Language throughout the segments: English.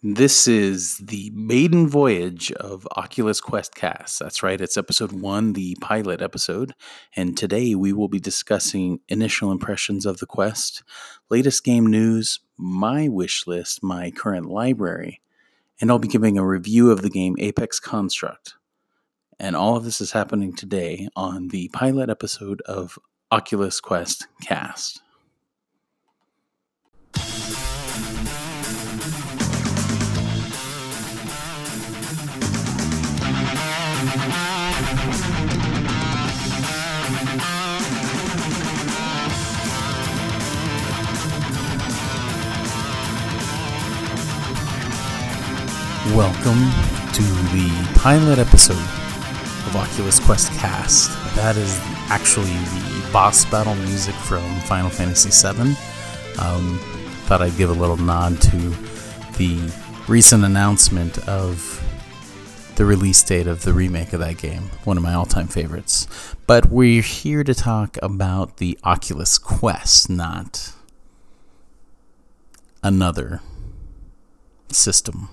This is the maiden voyage of Oculus Quest Cast. That's right, it's episode one, the pilot episode. And today we will be discussing initial impressions of the Quest, latest game news, my wish list, my current library, and I'll be giving a review of the game Apex Construct. And all of this is happening today on the pilot episode of Oculus Quest Cast. Welcome to the pilot episode of Oculus Quest Cast. That is actually the boss battle music from Final Fantasy VII. Um, thought I'd give a little nod to the recent announcement of the release date of the remake of that game, one of my all time favorites. But we're here to talk about the Oculus Quest, not another system.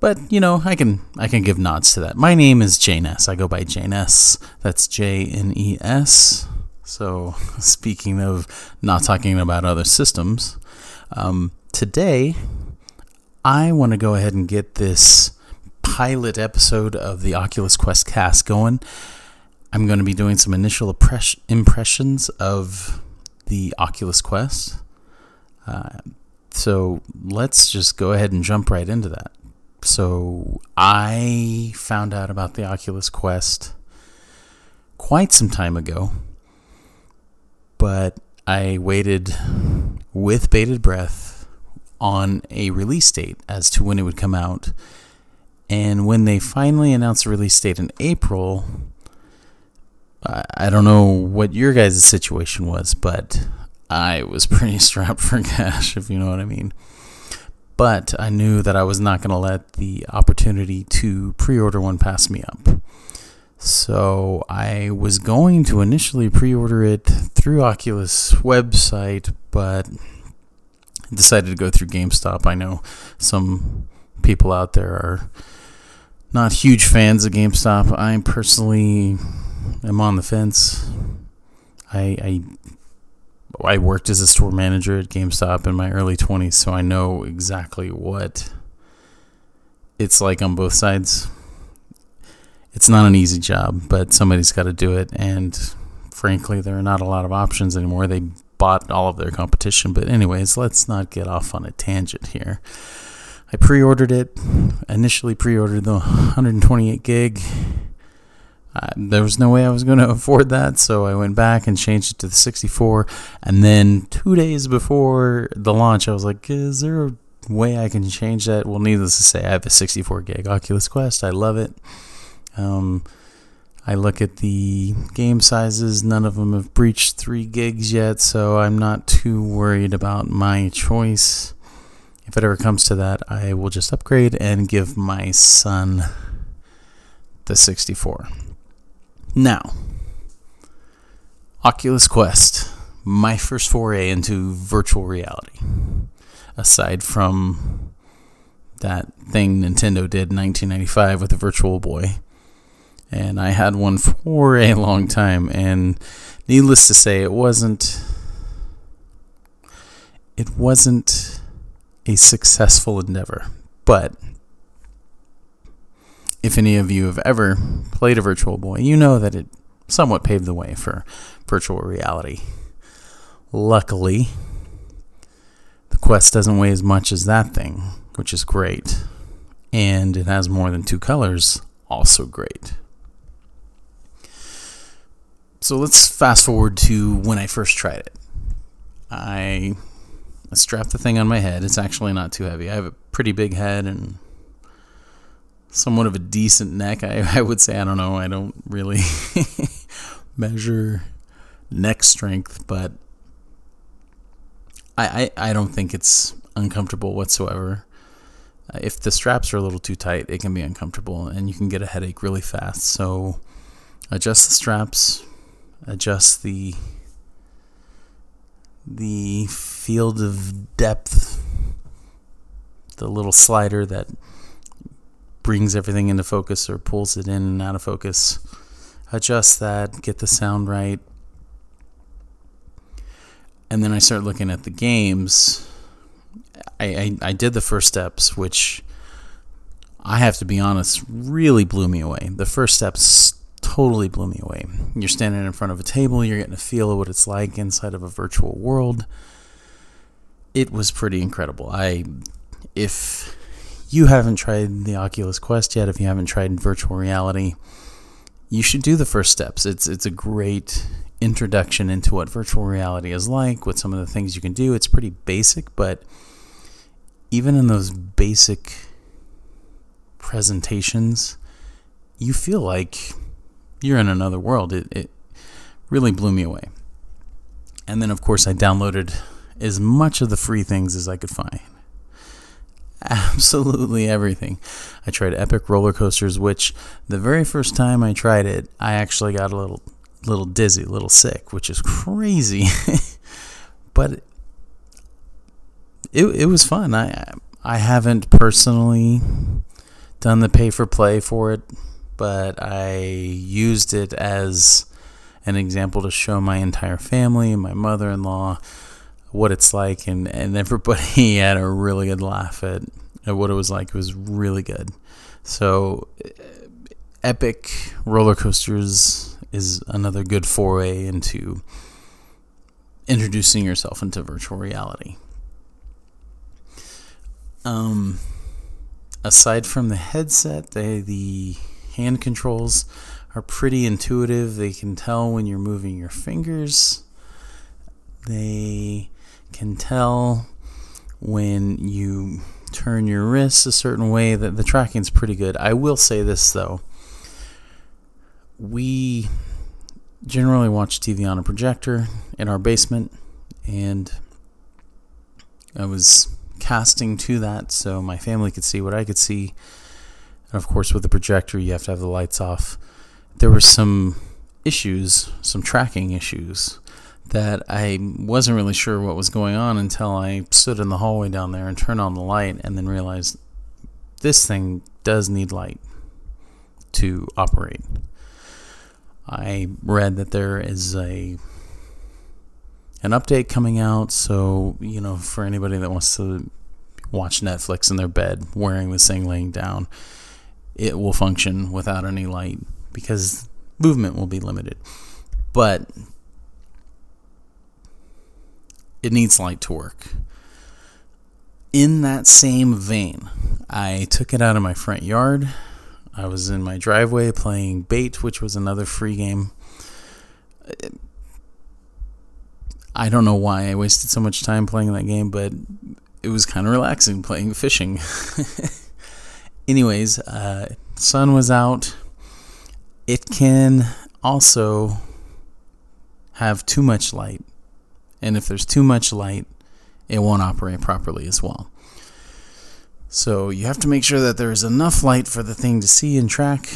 But you know, I can I can give nods to that. My name is Jnes. I go by Jnes. That's J N E S. So speaking of not talking about other systems, um, today I want to go ahead and get this pilot episode of the Oculus Quest cast going. I'm going to be doing some initial impressions of the Oculus Quest. Uh, so let's just go ahead and jump right into that. So I found out about the Oculus Quest quite some time ago, but I waited with bated breath on a release date as to when it would come out. And when they finally announced a release date in April, I don't know what your guys' situation was, but I was pretty strapped for cash, if you know what I mean but I knew that I was not going to let the opportunity to pre order one pass me up. So I was going to initially pre order it through Oculus website, but decided to go through GameStop. I know some people out there are not huge fans of GameStop. I personally am on the fence. I, I I worked as a store manager at GameStop in my early 20s, so I know exactly what it's like on both sides. It's not an easy job, but somebody's got to do it. And frankly, there are not a lot of options anymore. They bought all of their competition. But, anyways, let's not get off on a tangent here. I pre ordered it, initially pre ordered the 128 gig there was no way I was going to afford that, so I went back and changed it to the 64. And then two days before the launch, I was like, "Is there a way I can change that?" Well, needless to say, I have a 64 gig Oculus Quest. I love it. Um, I look at the game sizes; none of them have breached three gigs yet, so I'm not too worried about my choice. If it ever comes to that, I will just upgrade and give my son the 64. Now, Oculus Quest, my first foray into virtual reality. Aside from that thing Nintendo did in 1995 with the Virtual Boy. And I had one for a long time, and needless to say, it wasn't. It wasn't a successful endeavor. But if any of you have ever played a Virtual Boy, you know that it somewhat paved the way for virtual reality. Luckily, the Quest doesn't weigh as much as that thing, which is great. And it has more than two colors, also great. So let's fast forward to when I first tried it. I strapped the thing on my head. It's actually not too heavy. I have a pretty big head and somewhat of a decent neck. I, I would say I don't know. I don't really measure neck strength, but I, I I don't think it's uncomfortable whatsoever. Uh, if the straps are a little too tight, it can be uncomfortable, and you can get a headache really fast. So adjust the straps, adjust the the field of depth the little slider that brings everything into focus or pulls it in and out of focus. Adjust that, get the sound right. And then I start looking at the games. I, I, I did the first steps, which I have to be honest, really blew me away. The first steps totally blew me away. You're standing in front of a table, you're getting a feel of what it's like inside of a virtual world. It was pretty incredible. I if you haven't tried the Oculus Quest yet, if you haven't tried virtual reality, you should do the first steps. It's it's a great introduction into what virtual reality is like, what some of the things you can do. It's pretty basic, but even in those basic presentations, you feel like you're in another world. It, it really blew me away. And then, of course, I downloaded as much of the free things as I could find. Absolutely everything. I tried Epic roller coasters, which the very first time I tried it, I actually got a little, little dizzy, a little sick, which is crazy. but it, it was fun. I I haven't personally done the pay for play for it but I used it as an example to show my entire family, my mother in law, what it's like, and, and everybody had a really good laugh at, at what it was like. It was really good. So, Epic Roller Coasters is another good foray into introducing yourself into virtual reality. Um, aside from the headset, they the hand controls are pretty intuitive. They can tell when you're moving your fingers. They can tell when you turn your wrists a certain way that the tracking's pretty good. I will say this though. We generally watch TV on a projector in our basement and I was casting to that so my family could see what I could see and of course, with the projector, you have to have the lights off. There were some issues, some tracking issues, that I wasn't really sure what was going on until I stood in the hallway down there and turned on the light and then realized this thing does need light to operate. I read that there is a an update coming out, so you know, for anybody that wants to watch Netflix in their bed wearing this thing laying down, it will function without any light because movement will be limited. But it needs light to work. In that same vein, I took it out of my front yard. I was in my driveway playing Bait, which was another free game. I don't know why I wasted so much time playing that game, but it was kind of relaxing playing fishing. anyways, uh, sun was out. It can also have too much light. And if there's too much light, it won't operate properly as well. So you have to make sure that there's enough light for the thing to see and track,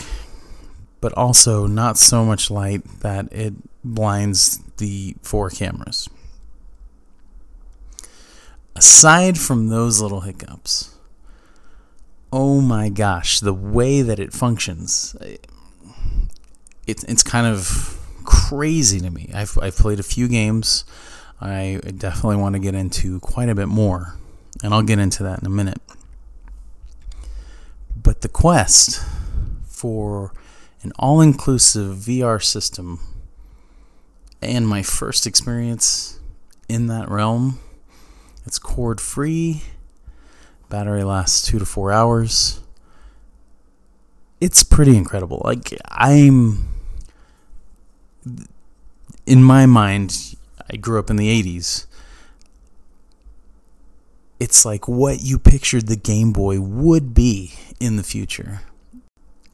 but also not so much light that it blinds the four cameras. Aside from those little hiccups, oh my gosh, the way that it functions, it's it's kind of crazy to me. I've I've played a few games. I definitely want to get into quite a bit more, and I'll get into that in a minute. But the quest for an all-inclusive VR system and my first experience in that realm, it's cord free Battery lasts two to four hours. It's pretty incredible. Like, I'm. In my mind, I grew up in the 80s. It's like what you pictured the Game Boy would be in the future.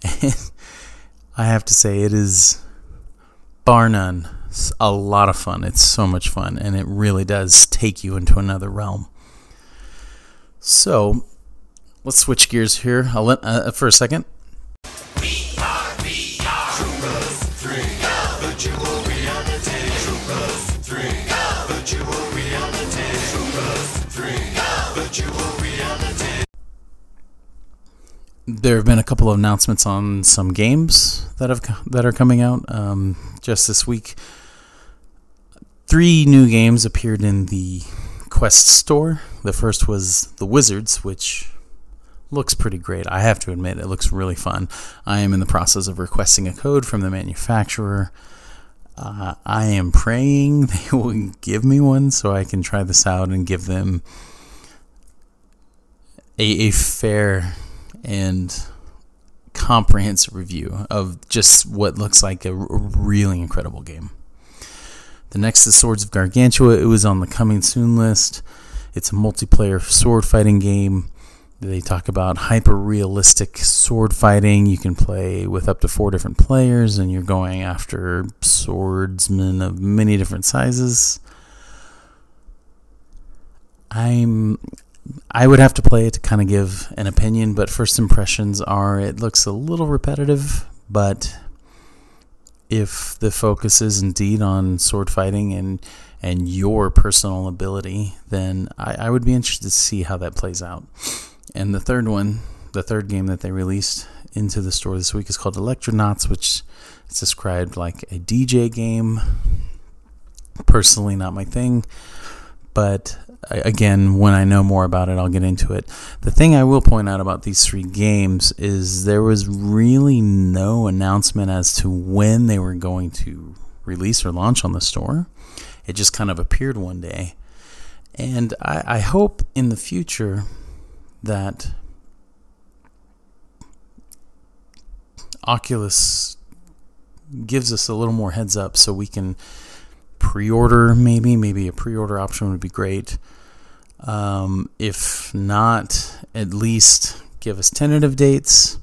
And I have to say, it is bar none a lot of fun. It's so much fun, and it really does take you into another realm. So let's switch gears here I'll let, uh, for a second. There have been a couple of announcements on some games that have that are coming out um, just this week. Three new games appeared in the Quest store. The first was The Wizards, which looks pretty great. I have to admit, it looks really fun. I am in the process of requesting a code from the manufacturer. Uh, I am praying they will give me one so I can try this out and give them a, a fair and comprehensive review of just what looks like a really incredible game. The next is Swords of Gargantua. It was on the coming soon list. It's a multiplayer sword fighting game. They talk about hyper realistic sword fighting. You can play with up to four different players, and you're going after swordsmen of many different sizes. I'm I would have to play it to kind of give an opinion, but first impressions are it looks a little repetitive, but if the focus is indeed on sword fighting and and your personal ability, then I, I would be interested to see how that plays out. And the third one, the third game that they released into the store this week is called Electronauts, which is described like a DJ game. Personally, not my thing, but again, when I know more about it, I'll get into it. The thing I will point out about these three games is there was really no announcement as to when they were going to release or launch on the store. It just kind of appeared one day. And I, I hope in the future that Oculus gives us a little more heads up so we can pre-order maybe. Maybe a pre-order option would be great. Um, if not at least give us tentative dates.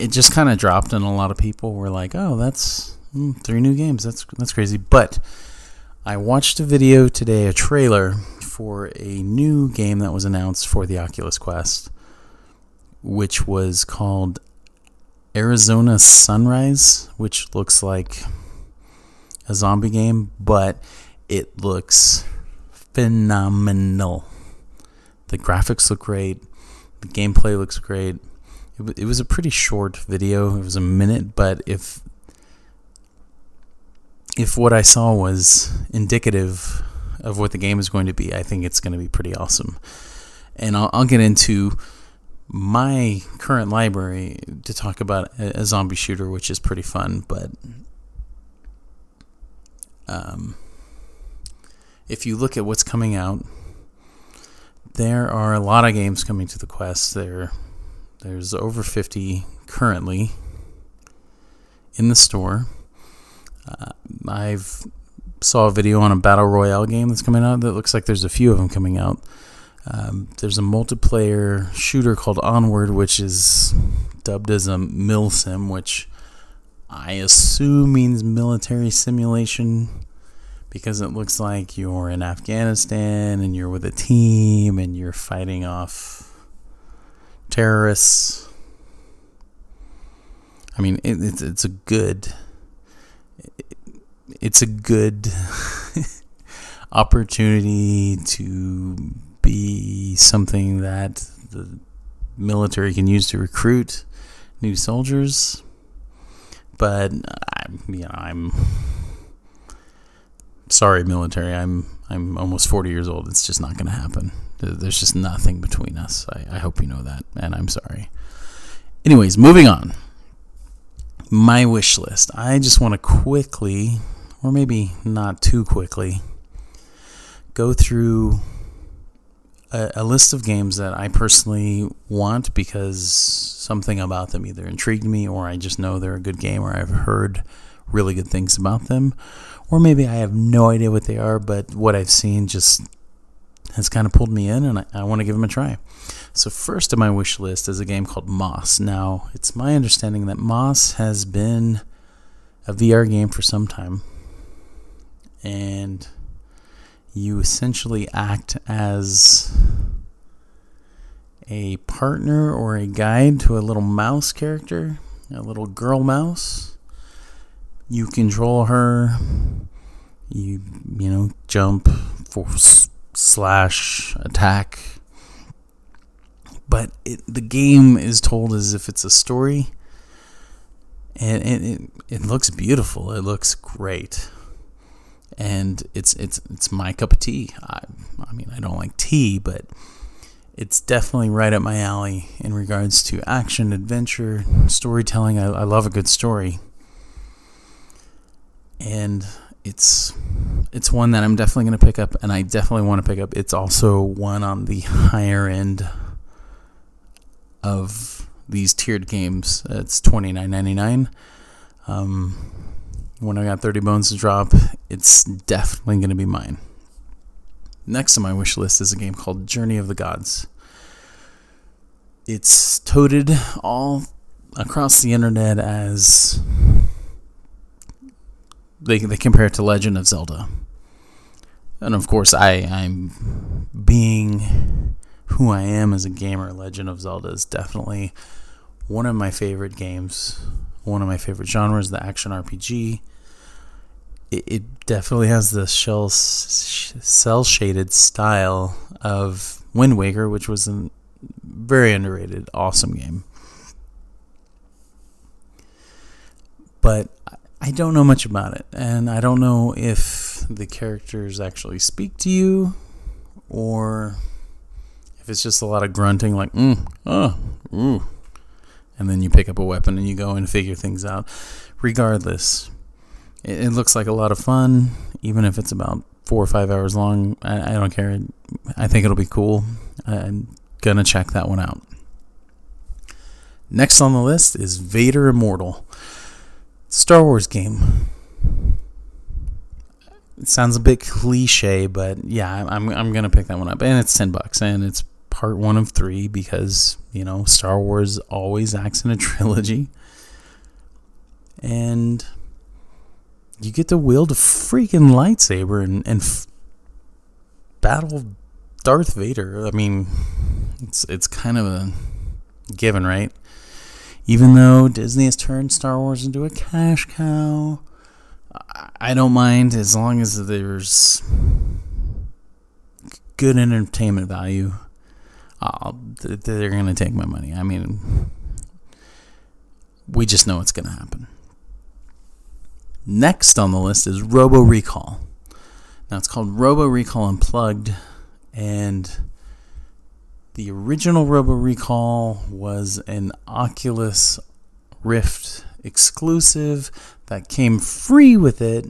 It just kind of dropped and a lot of people. Were like oh that's mm, three new games. That's that's crazy. But i watched a video today a trailer for a new game that was announced for the oculus quest which was called arizona sunrise which looks like a zombie game, but it looks phenomenal. The graphics look great, the gameplay looks great. It, it was a pretty short video. It was a minute, but if if what I saw was indicative of what the game is going to be, I think it's going to be pretty awesome. And I'll, I'll get into my current library to talk about a, a zombie shooter, which is pretty fun, but um, if you look at what's coming out, there are a lot of games coming to the Quest. There, there's over 50 currently in the store. Uh, I've saw a video on a battle royale game that's coming out that looks like there's a few of them coming out. Um, there's a multiplayer shooter called Onward, which is dubbed as a milsim, which I assume means military simulation because it looks like you're in Afghanistan and you're with a team and you're fighting off terrorists. I mean, it, it's it's a good it's a good opportunity to be something that the military can use to recruit new soldiers but I'm, you know, I'm sorry, military. I'm I'm almost 40 years old. It's just not going to happen. There's just nothing between us. I, I hope you know that, and I'm sorry. Anyways, moving on. My wish list. I just want to quickly, or maybe not too quickly, go through a, a list of games that I personally want because something about them either intrigued me or I just know they're a good game or I've heard really good things about them. Or maybe I have no idea what they are, but what I've seen just has kind of pulled me in and I, I want to give them a try. So, first on my wish list is a game called Moss. Now, it's my understanding that Moss has been a VR game for some time. And you essentially act as a partner or a guide to a little mouse character, a little girl mouse. You control her. You you know jump, force, slash, attack. but it, the game is told as if it's a story, and, and it it looks beautiful. It looks great, and it's it's it's my cup of tea. I I mean I don't like tea, but it's definitely right up my alley in regards to action, adventure, storytelling. I, I love a good story, and it's it's one that I'm definitely going to pick up, and I definitely want to pick up. It's also one on the higher end of these tiered games. It's twenty nine ninety nine. Um, when I got thirty bones to drop, it's definitely going to be mine. Next on my wish list is a game called Journey of the Gods. It's toted all across the internet as they they compare it to Legend of Zelda. And of course, I I'm being who I am as a gamer. Legend of Zelda is definitely one of my favorite games, one of my favorite genres, the action RPG. It, it definitely has the shell cell shaded style of Wind Waker, which was a very underrated, awesome game. But I don't know much about it, and I don't know if the characters actually speak to you, or if it's just a lot of grunting, like mm, oh, ooh, and then you pick up a weapon and you go and figure things out. Regardless, it, it looks like a lot of fun, even if it's about four or five hours long. I, I don't care. I think it'll be cool. I'm gonna check that one out. Next on the list is Vader Immortal. Star Wars game. It sounds a bit cliche, but yeah, I'm I'm gonna pick that one up, and it's ten bucks, and it's part one of three because you know Star Wars always acts in a trilogy, and you get to wield a freaking lightsaber and and f- battle Darth Vader. I mean, it's it's kind of a given, right? even though Disney has turned Star Wars into a cash cow, I don't mind as long as there's good entertainment value. They're going to take my money. I mean, we just know it's going to happen. Next on the list is Robo Recall. Now it's called Robo Recall Unplugged, and the original Robo Recall was an Oculus Rift exclusive that came free with it,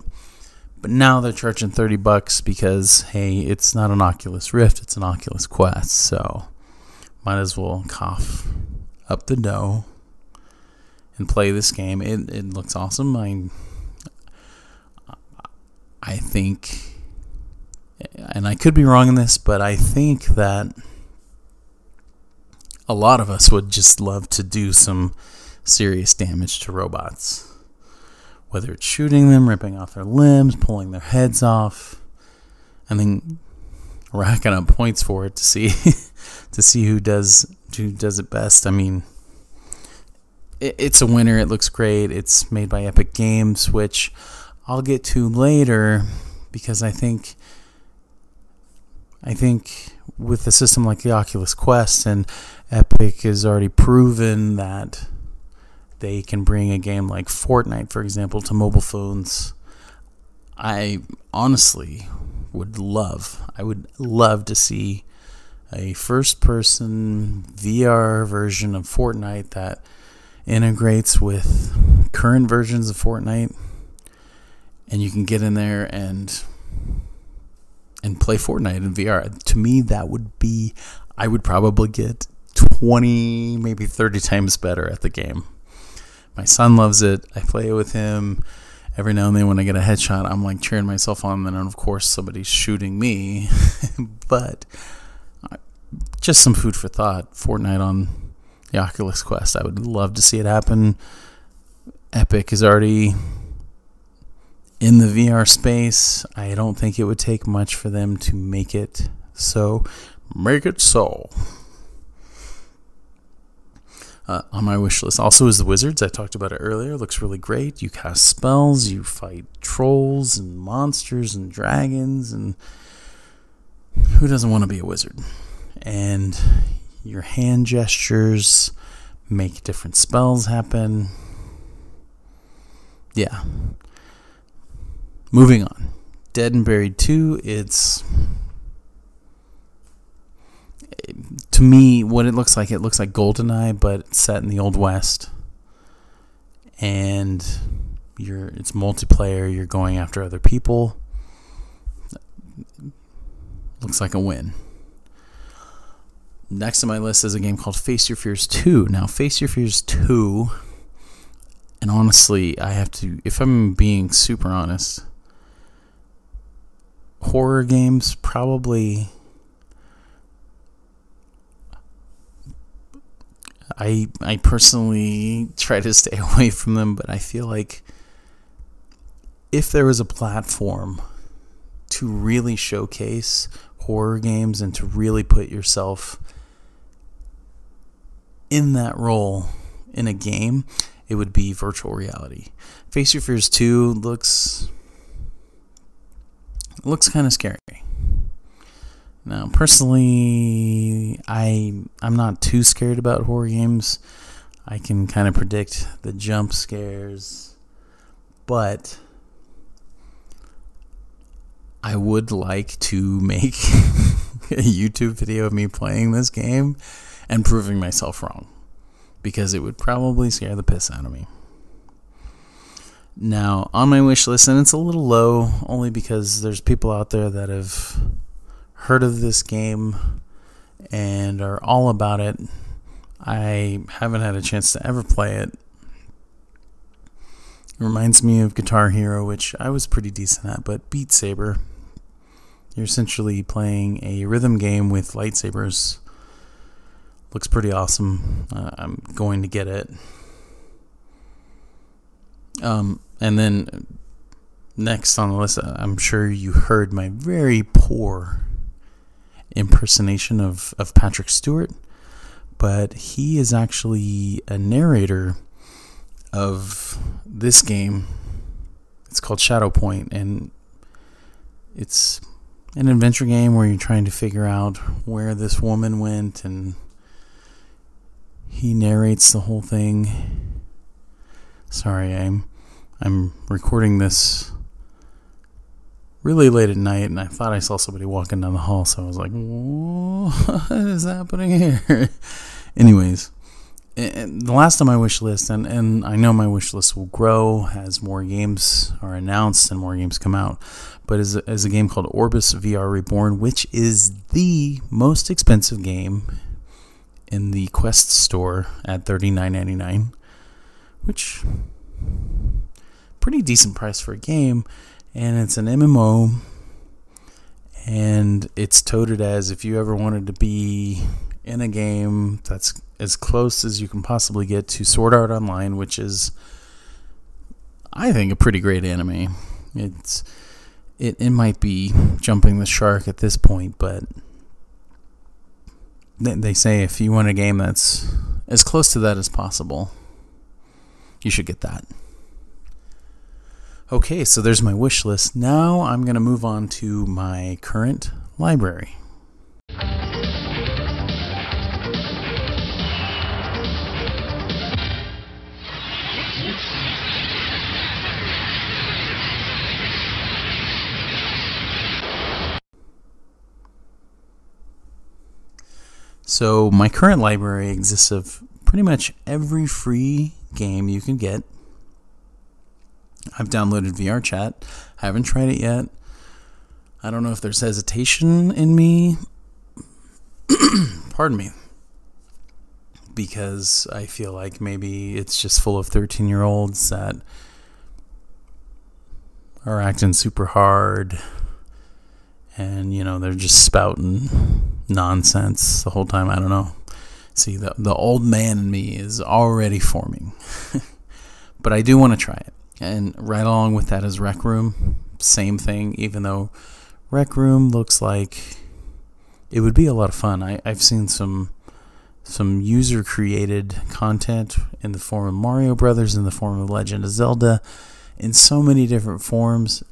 but now they're charging 30 bucks because hey, it's not an Oculus Rift, it's an Oculus Quest. So, might as well cough up the dough and play this game. It it looks awesome. I I think and I could be wrong in this, but I think that a lot of us would just love to do some serious damage to robots. Whether it's shooting them, ripping off their limbs, pulling their heads off, and then racking up points for it to see to see who does who does it best. I mean, it, it's a winner. It looks great. It's made by Epic Games, which I'll get to later because I think I think with a system like the Oculus Quest and Epic has already proven that they can bring a game like Fortnite, for example, to mobile phones. I honestly would love, I would love to see a first person VR version of Fortnite that integrates with current versions of Fortnite and you can get in there and and play Fortnite in VR. To me that would be I would probably get 20, maybe 30 times better at the game. My son loves it. I play it with him. Every now and then, when I get a headshot, I'm like cheering myself on. And of course, somebody's shooting me. but uh, just some food for thought. Fortnite on the Oculus Quest. I would love to see it happen. Epic is already in the VR space. I don't think it would take much for them to make it so. Make it so uh, on my wish list. Also, is the Wizards. I talked about it earlier. Looks really great. You cast spells, you fight trolls and monsters and dragons, and who doesn't want to be a wizard? And your hand gestures make different spells happen. Yeah. Moving on. Dead and Buried 2, it's to me what it looks like it looks like GoldenEye but set in the old west. And you're it's multiplayer, you're going after other people. Looks like a win. Next on my list is a game called Face Your Fears 2. Now, Face Your Fears 2, and honestly, I have to, if I'm being super honest, horror games probably. I I personally try to stay away from them, but I feel like if there was a platform to really showcase horror games and to really put yourself in that role in a game, it would be virtual reality. Face Your Fears 2 looks looks kind of scary. Now, personally, I I'm not too scared about horror games. I can kind of predict the jump scares, but I would like to make a YouTube video of me playing this game and proving myself wrong because it would probably scare the piss out of me. Now, on my wish list, and it's a little low only because there's people out there that have heard of this game and are all about it. I haven't had a chance to ever play it. It reminds me of Guitar Hero, which I was pretty decent at, but Beat Saber you're essentially playing a rhythm game with lightsabers. Looks pretty awesome. Uh, I'm going to get it. Um, and then next on the list, I'm sure you heard my very poor impersonation of, of Patrick Stewart, but he is actually a narrator of this game. It's called Shadow Point, and it's an adventure game where you're trying to figure out where this woman went and he narrates the whole thing. Sorry, I'm I'm recording this really late at night and I thought I saw somebody walking down the hall so I was like, "What is happening here?" Anyways, the last on my wish list, and, and I know my wish list will grow as more games are announced and more games come out, but is a, is a game called Orbus VR Reborn, which is the most expensive game in the Quest store at thirty nine ninety nine, which pretty decent price for a game, and it's an MMO, and it's toted as if you ever wanted to be in a game that's as close as you can possibly get to Sword Art Online, which is, I think, a pretty great anime. It's it, it might be jumping the shark at this point, but they, they say if you want a game that's as close to that as possible, you should get that. Okay, so there's my wish list. Now I'm going to move on to my current library. So my current library exists of pretty much every free game you can get. I've downloaded VR Chat. I haven't tried it yet. I don't know if there's hesitation in me. Pardon me. Because I feel like maybe it's just full of 13 year olds that are acting super hard and, you know, they're just spouting nonsense the whole time. I don't know. See, the, the old man in me is already forming. but I do want to try it. And right along with that is Rec Room. Same thing, even though Rec Room looks like it would be a lot of fun. I, I've seen some some user created content in the form of Mario Brothers, in the form of Legend of Zelda, in so many different forms.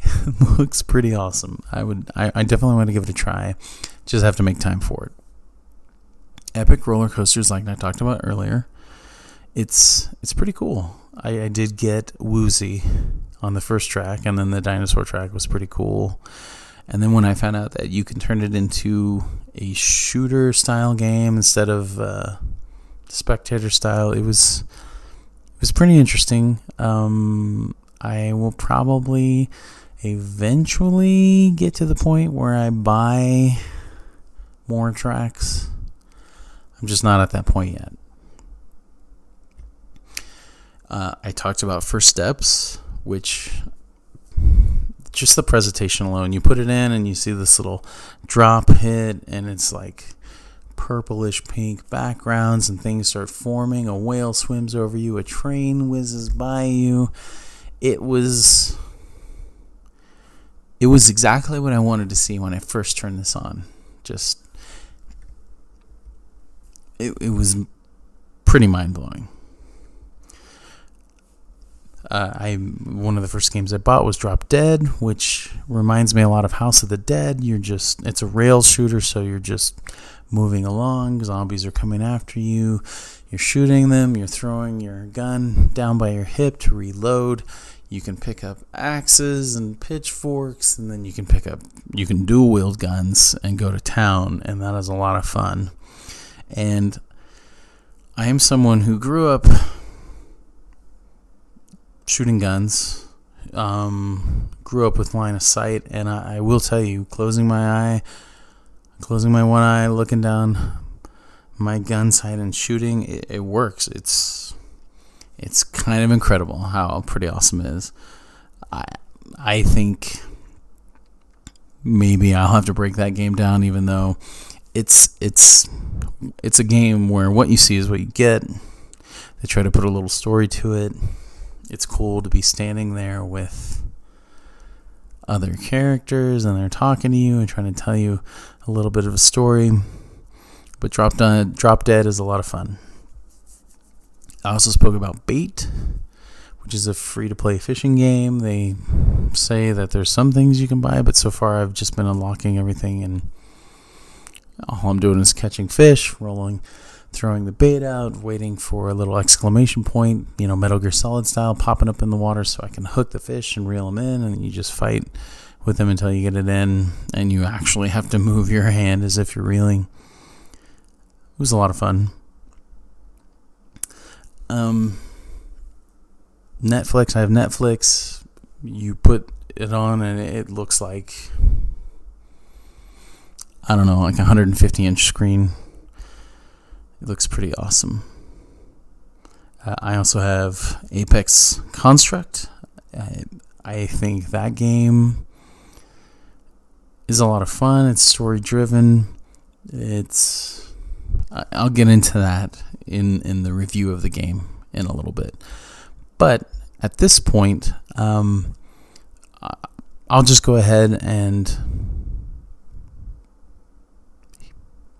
looks pretty awesome. I would I, I definitely want to give it a try. Just have to make time for it. epic roller coasters like I talked about earlier. It's it's pretty cool. I, I did get woozy on the first track, and then the dinosaur track was pretty cool. And then when I found out that you can turn it into a shooter style game instead of uh, spectator style, it was it was pretty interesting. Um, I will probably eventually get to the point where I buy more tracks. I'm just not at that point yet. Uh, I talked about first steps, which just the presentation alone, you put it in and you see this little drop hit, and it's like purplish pink backgrounds, and things start forming. A whale swims over you, a train whizzes by you. It was. It was exactly what I wanted to see when I first turned this on. Just. It, it was pretty mind blowing. Uh, I one of the first games I bought was Drop Dead, which reminds me a lot of House of the Dead. You're just it's a rail shooter, so you're just moving along. Zombies are coming after you. You're shooting them. You're throwing your gun down by your hip to reload. You can pick up axes and pitchforks, and then you can pick up you can dual wield guns and go to town, and that is a lot of fun. And I am someone who grew up shooting guns. Um, grew up with line of sight, and I, I, will tell you, closing my eye, closing my one eye, looking down my gun sight and shooting, it, it works. It's it's kind of incredible how pretty awesome it is. I I think maybe I'll have to break that game down, even though it's it's it's a game where what you see is what you get. They try to put a little story to it it's cool to be standing there with other characters and they're talking to you and trying to tell you a little bit of a story. But Drop, Dead, Drop Dead is a lot of fun. I also spoke about Bait, which is a free to play fishing game. They say that there's some things you can buy, but so far I've just been unlocking everything and all I'm doing is catching fish, rolling throwing the bait out, waiting for a little exclamation point, you know, Metal Gear Solid style, popping up in the water so I can hook the fish and reel them in, and you just fight with them until you get it in, and you actually have to move your hand as if you're reeling. It was a lot of fun. Um, Netflix, I have Netflix. You put it on, and it looks like I don't know, like a 150 inch screen it looks pretty awesome. Uh, I also have Apex Construct. I, I think that game is a lot of fun. It's story driven. It's I'll get into that in in the review of the game in a little bit. But at this point, um, I'll just go ahead and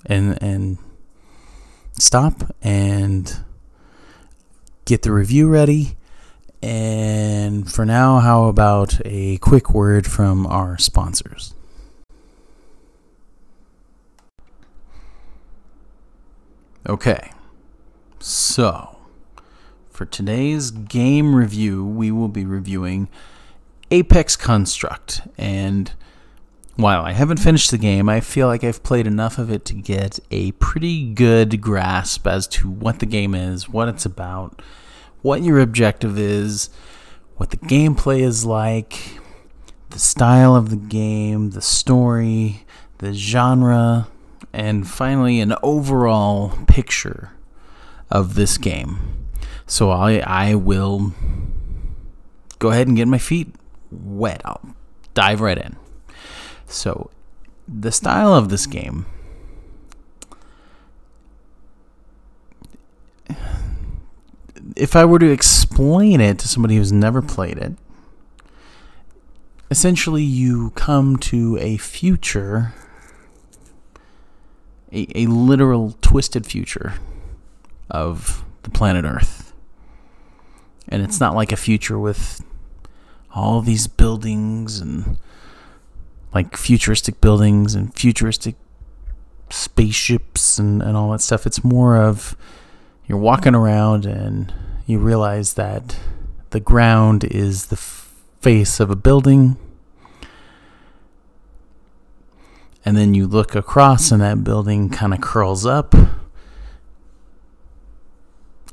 and and stop and get the review ready. And for now, how about a quick word from our sponsors? Okay, so for today's game review, we will be reviewing Apex Construct. And while I haven't finished the game, I feel like I've played enough of it to get a pretty good grasp as to what the game is, what it's about, what your objective is, what the gameplay is like, the style of the game, the story, the genre, and finally an overall picture of this game. So I I will go ahead and get my feet wet. I'll dive right in. So, the style of this game. If I were to explain it to somebody who's never played it, essentially you come to a future, a, a literal twisted future of the planet Earth. And it's not like a future with all these buildings and like futuristic buildings and futuristic spaceships and, and all that stuff. It's more of you're walking around and you realize that the ground is the face of a building. And then you look across and that building kind of curls up.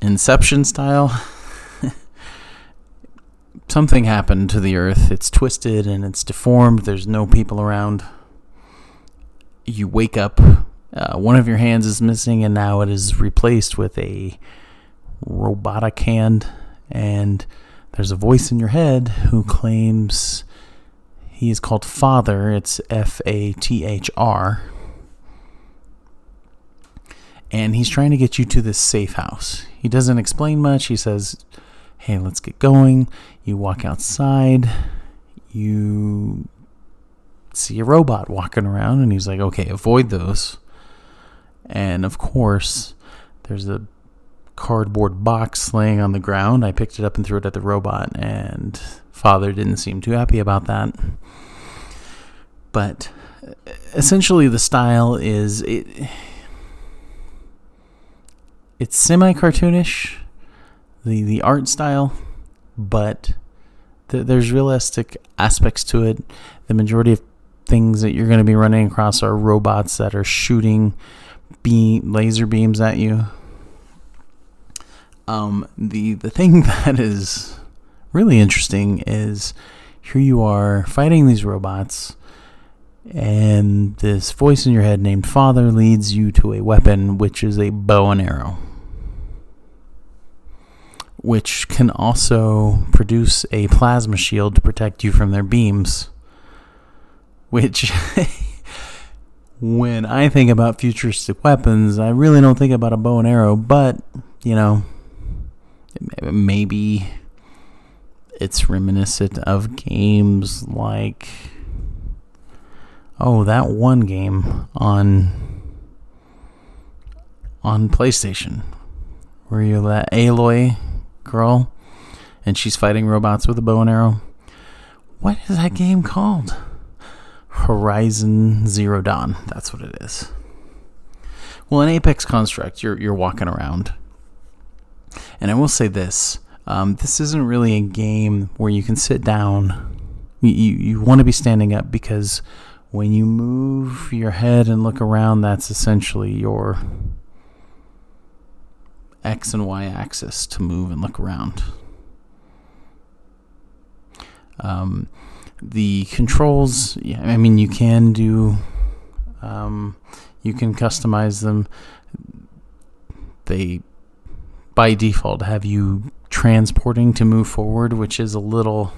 Inception style. Something happened to the earth. It's twisted and it's deformed. There's no people around. You wake up. Uh, one of your hands is missing, and now it is replaced with a robotic hand. And there's a voice in your head who claims he is called Father. It's F A T H R. And he's trying to get you to this safe house. He doesn't explain much. He says, Hey, let's get going. You walk outside. You see a robot walking around, and he's like, Okay, avoid those. And of course, there's a cardboard box laying on the ground. I picked it up and threw it at the robot, and father didn't seem too happy about that. But uh, essentially, the style is it. It's semi cartoonish, the the art style, but th- there's realistic aspects to it. The majority of things that you're going to be running across are robots that are shooting beam laser beams at you um, the the thing that is really interesting is here you are fighting these robots, and this voice in your head named Father leads you to a weapon, which is a bow and arrow, which can also produce a plasma shield to protect you from their beams. Which, when I think about futuristic weapons, I really don't think about a bow and arrow, but, you know, maybe it's reminiscent of games like oh that one game on on PlayStation where you're that Aloy girl and she's fighting robots with a bow and arrow. What is that game called? Horizon Zero Dawn. That's what it is. Well, in Apex Construct, you're you're walking around and I will say this um, this isn't really a game where you can sit down. You, you, you want to be standing up because when you move your head and look around, that's essentially your X and Y axis to move and look around. Um, the controls, yeah, I mean, you can do, um, you can customize them. They by default have you transporting to move forward, which is a little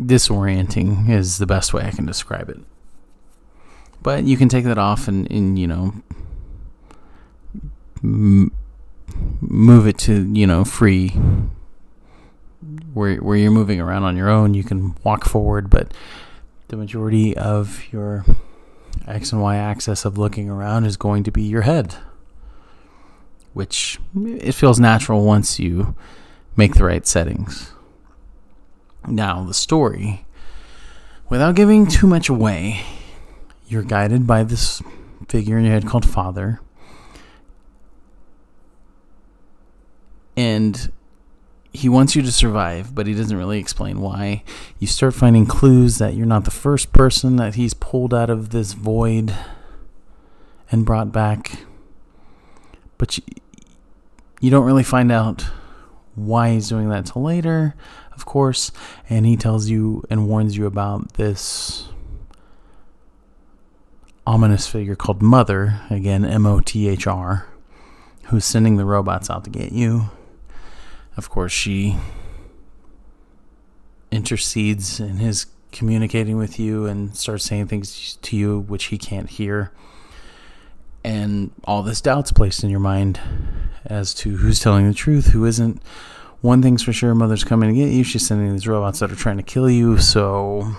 disorienting is the best way I can describe it. But you can take that off and, and you know m- move it to you know free where where you're moving around on your own. You can walk forward, but the majority of your X and Y axis of looking around is going to be your head, which it feels natural once you make the right settings. Now, the story, without giving too much away, you're guided by this figure in your head called Father. And he wants you to survive, but he doesn't really explain why. You start finding clues that you're not the first person that he's pulled out of this void and brought back. But you, you don't really find out why he's doing that till later, of course. And he tells you and warns you about this ominous figure called Mother, again, M O T H R, who's sending the robots out to get you of course, she intercedes in his communicating with you and starts saying things to you which he can't hear. And all this doubt's placed in your mind as to who's telling the truth, who isn't. One thing's for sure, Mother's coming to get you. She's sending these robots that are trying to kill you, so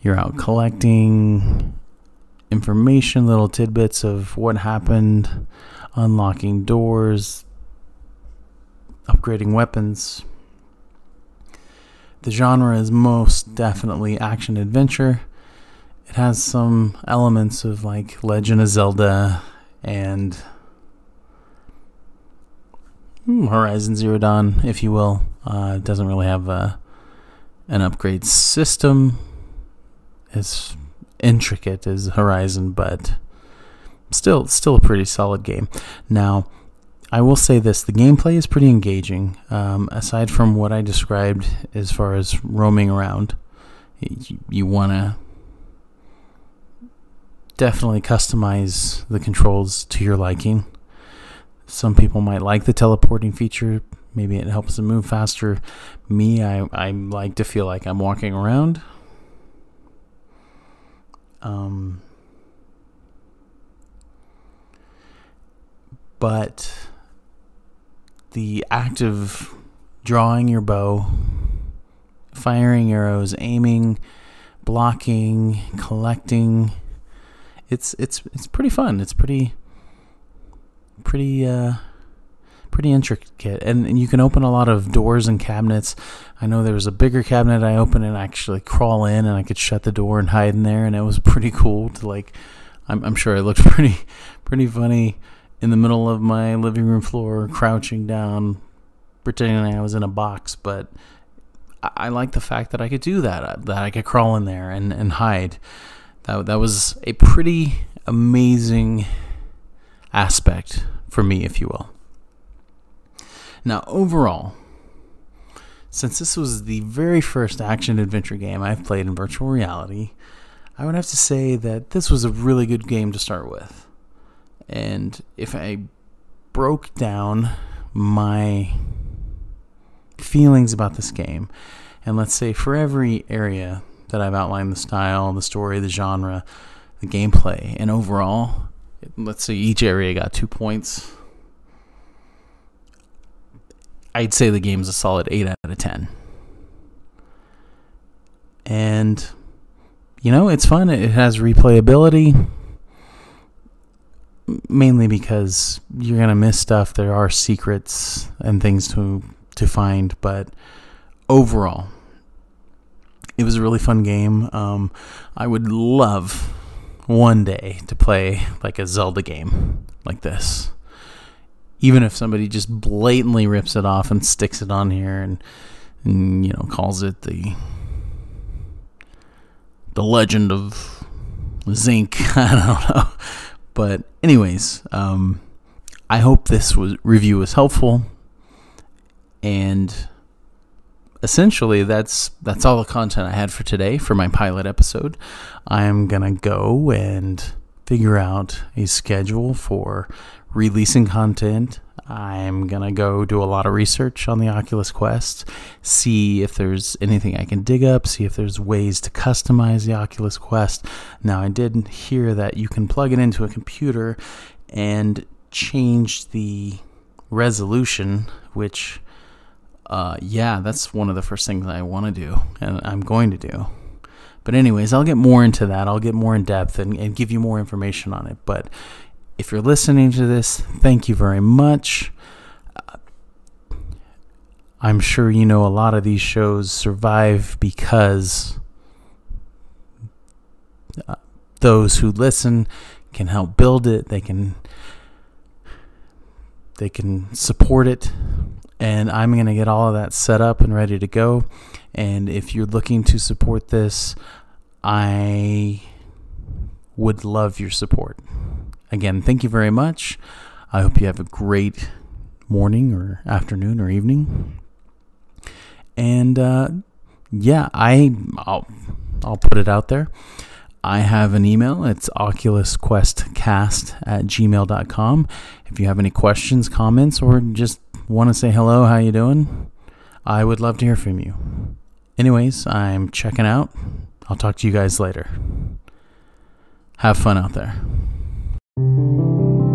you're out collecting information, little tidbits of what happened, unlocking doors, upgrading weapons. the genre is most definitely action adventure. It has some elements of like Legend of Zelda and hmm, Horizon Zero Dawn, if you will. Uh, it doesn't really have a, an upgrade system as intricate as Horizon, but still, still a pretty solid game. Now, I will say this: the gameplay is pretty engaging. Um, aside from what I described as far as roaming around, you, you want to definitely customize the controls to your liking. Some people might like the teleporting feature. Maybe it helps them move faster. Me, I, I like to feel like I'm walking around. Um, but the act of drawing your bow, firing arrows, aiming, blocking, collecting, it's it's it's pretty fun. It's pretty pretty uh pretty intricate and, and you can open a lot of doors and cabinets. I know there was a bigger cabinet i opened and actually crawl in and i could shut the door and hide in there and it was pretty cool to like i'm, I'm sure it looked pretty pretty funny in the middle of my living room floor crouching down pretending i was in a box but i, I like the fact that i could do that uh, that i could crawl in there and, and hide. That, that was a pretty amazing aspect for me if you will now, overall, since this was the very first action adventure game I've played in virtual reality, I would have to say that this was a really good game to start with. And if I broke down my feelings about this game, and let's say for every area that I've outlined the style, the story, the genre, the gameplay, and overall, let's say each area got two points I'd say the game's a solid 8 out of 10. And, you know, it's fun. It has replayability. Mainly because you're going to miss stuff. There are secrets and things to, to find. But overall, it was a really fun game. Um, I would love one day to play like a Zelda game like this even if somebody just blatantly rips it off and sticks it on here and, and you know calls it the the legend of zinc. I don't know. But anyways um, i hope this was review was helpful. And essentially that's that's all the content i had for today for my pilot episode. I'm gonna go and figure out a schedule for releasing content. I'm going to go do a lot of research on the Oculus Quest, see if there's anything I can dig up, see if there's ways to customize the Oculus Quest. Now, I did hear that you can plug it into a computer and change the resolution, which, uh, yeah, that's one of the first things I want to do, and I'm going to do. But, anyways, I'll get more into that. I'll get more in depth and, and give you more information on it. But if you're listening to this, thank you very much. I'm sure you know a lot of these shows survive because uh, those who listen can help build it. They can they can support it and I'm going to get all of that set up and ready to go. And if you're looking to support this, I would love your support. Again, thank you very much. I hope you have a great morning or afternoon or evening. And uh, yeah, I I'll, I'll put it out there. I have an email. It's oculusquestcast at gmail.com. If you have any questions, comments, or just want to say hello, how you doing? I would love to hear from you. Anyways, I'm checking out. I'll talk to you guys later. Have fun out there thank you.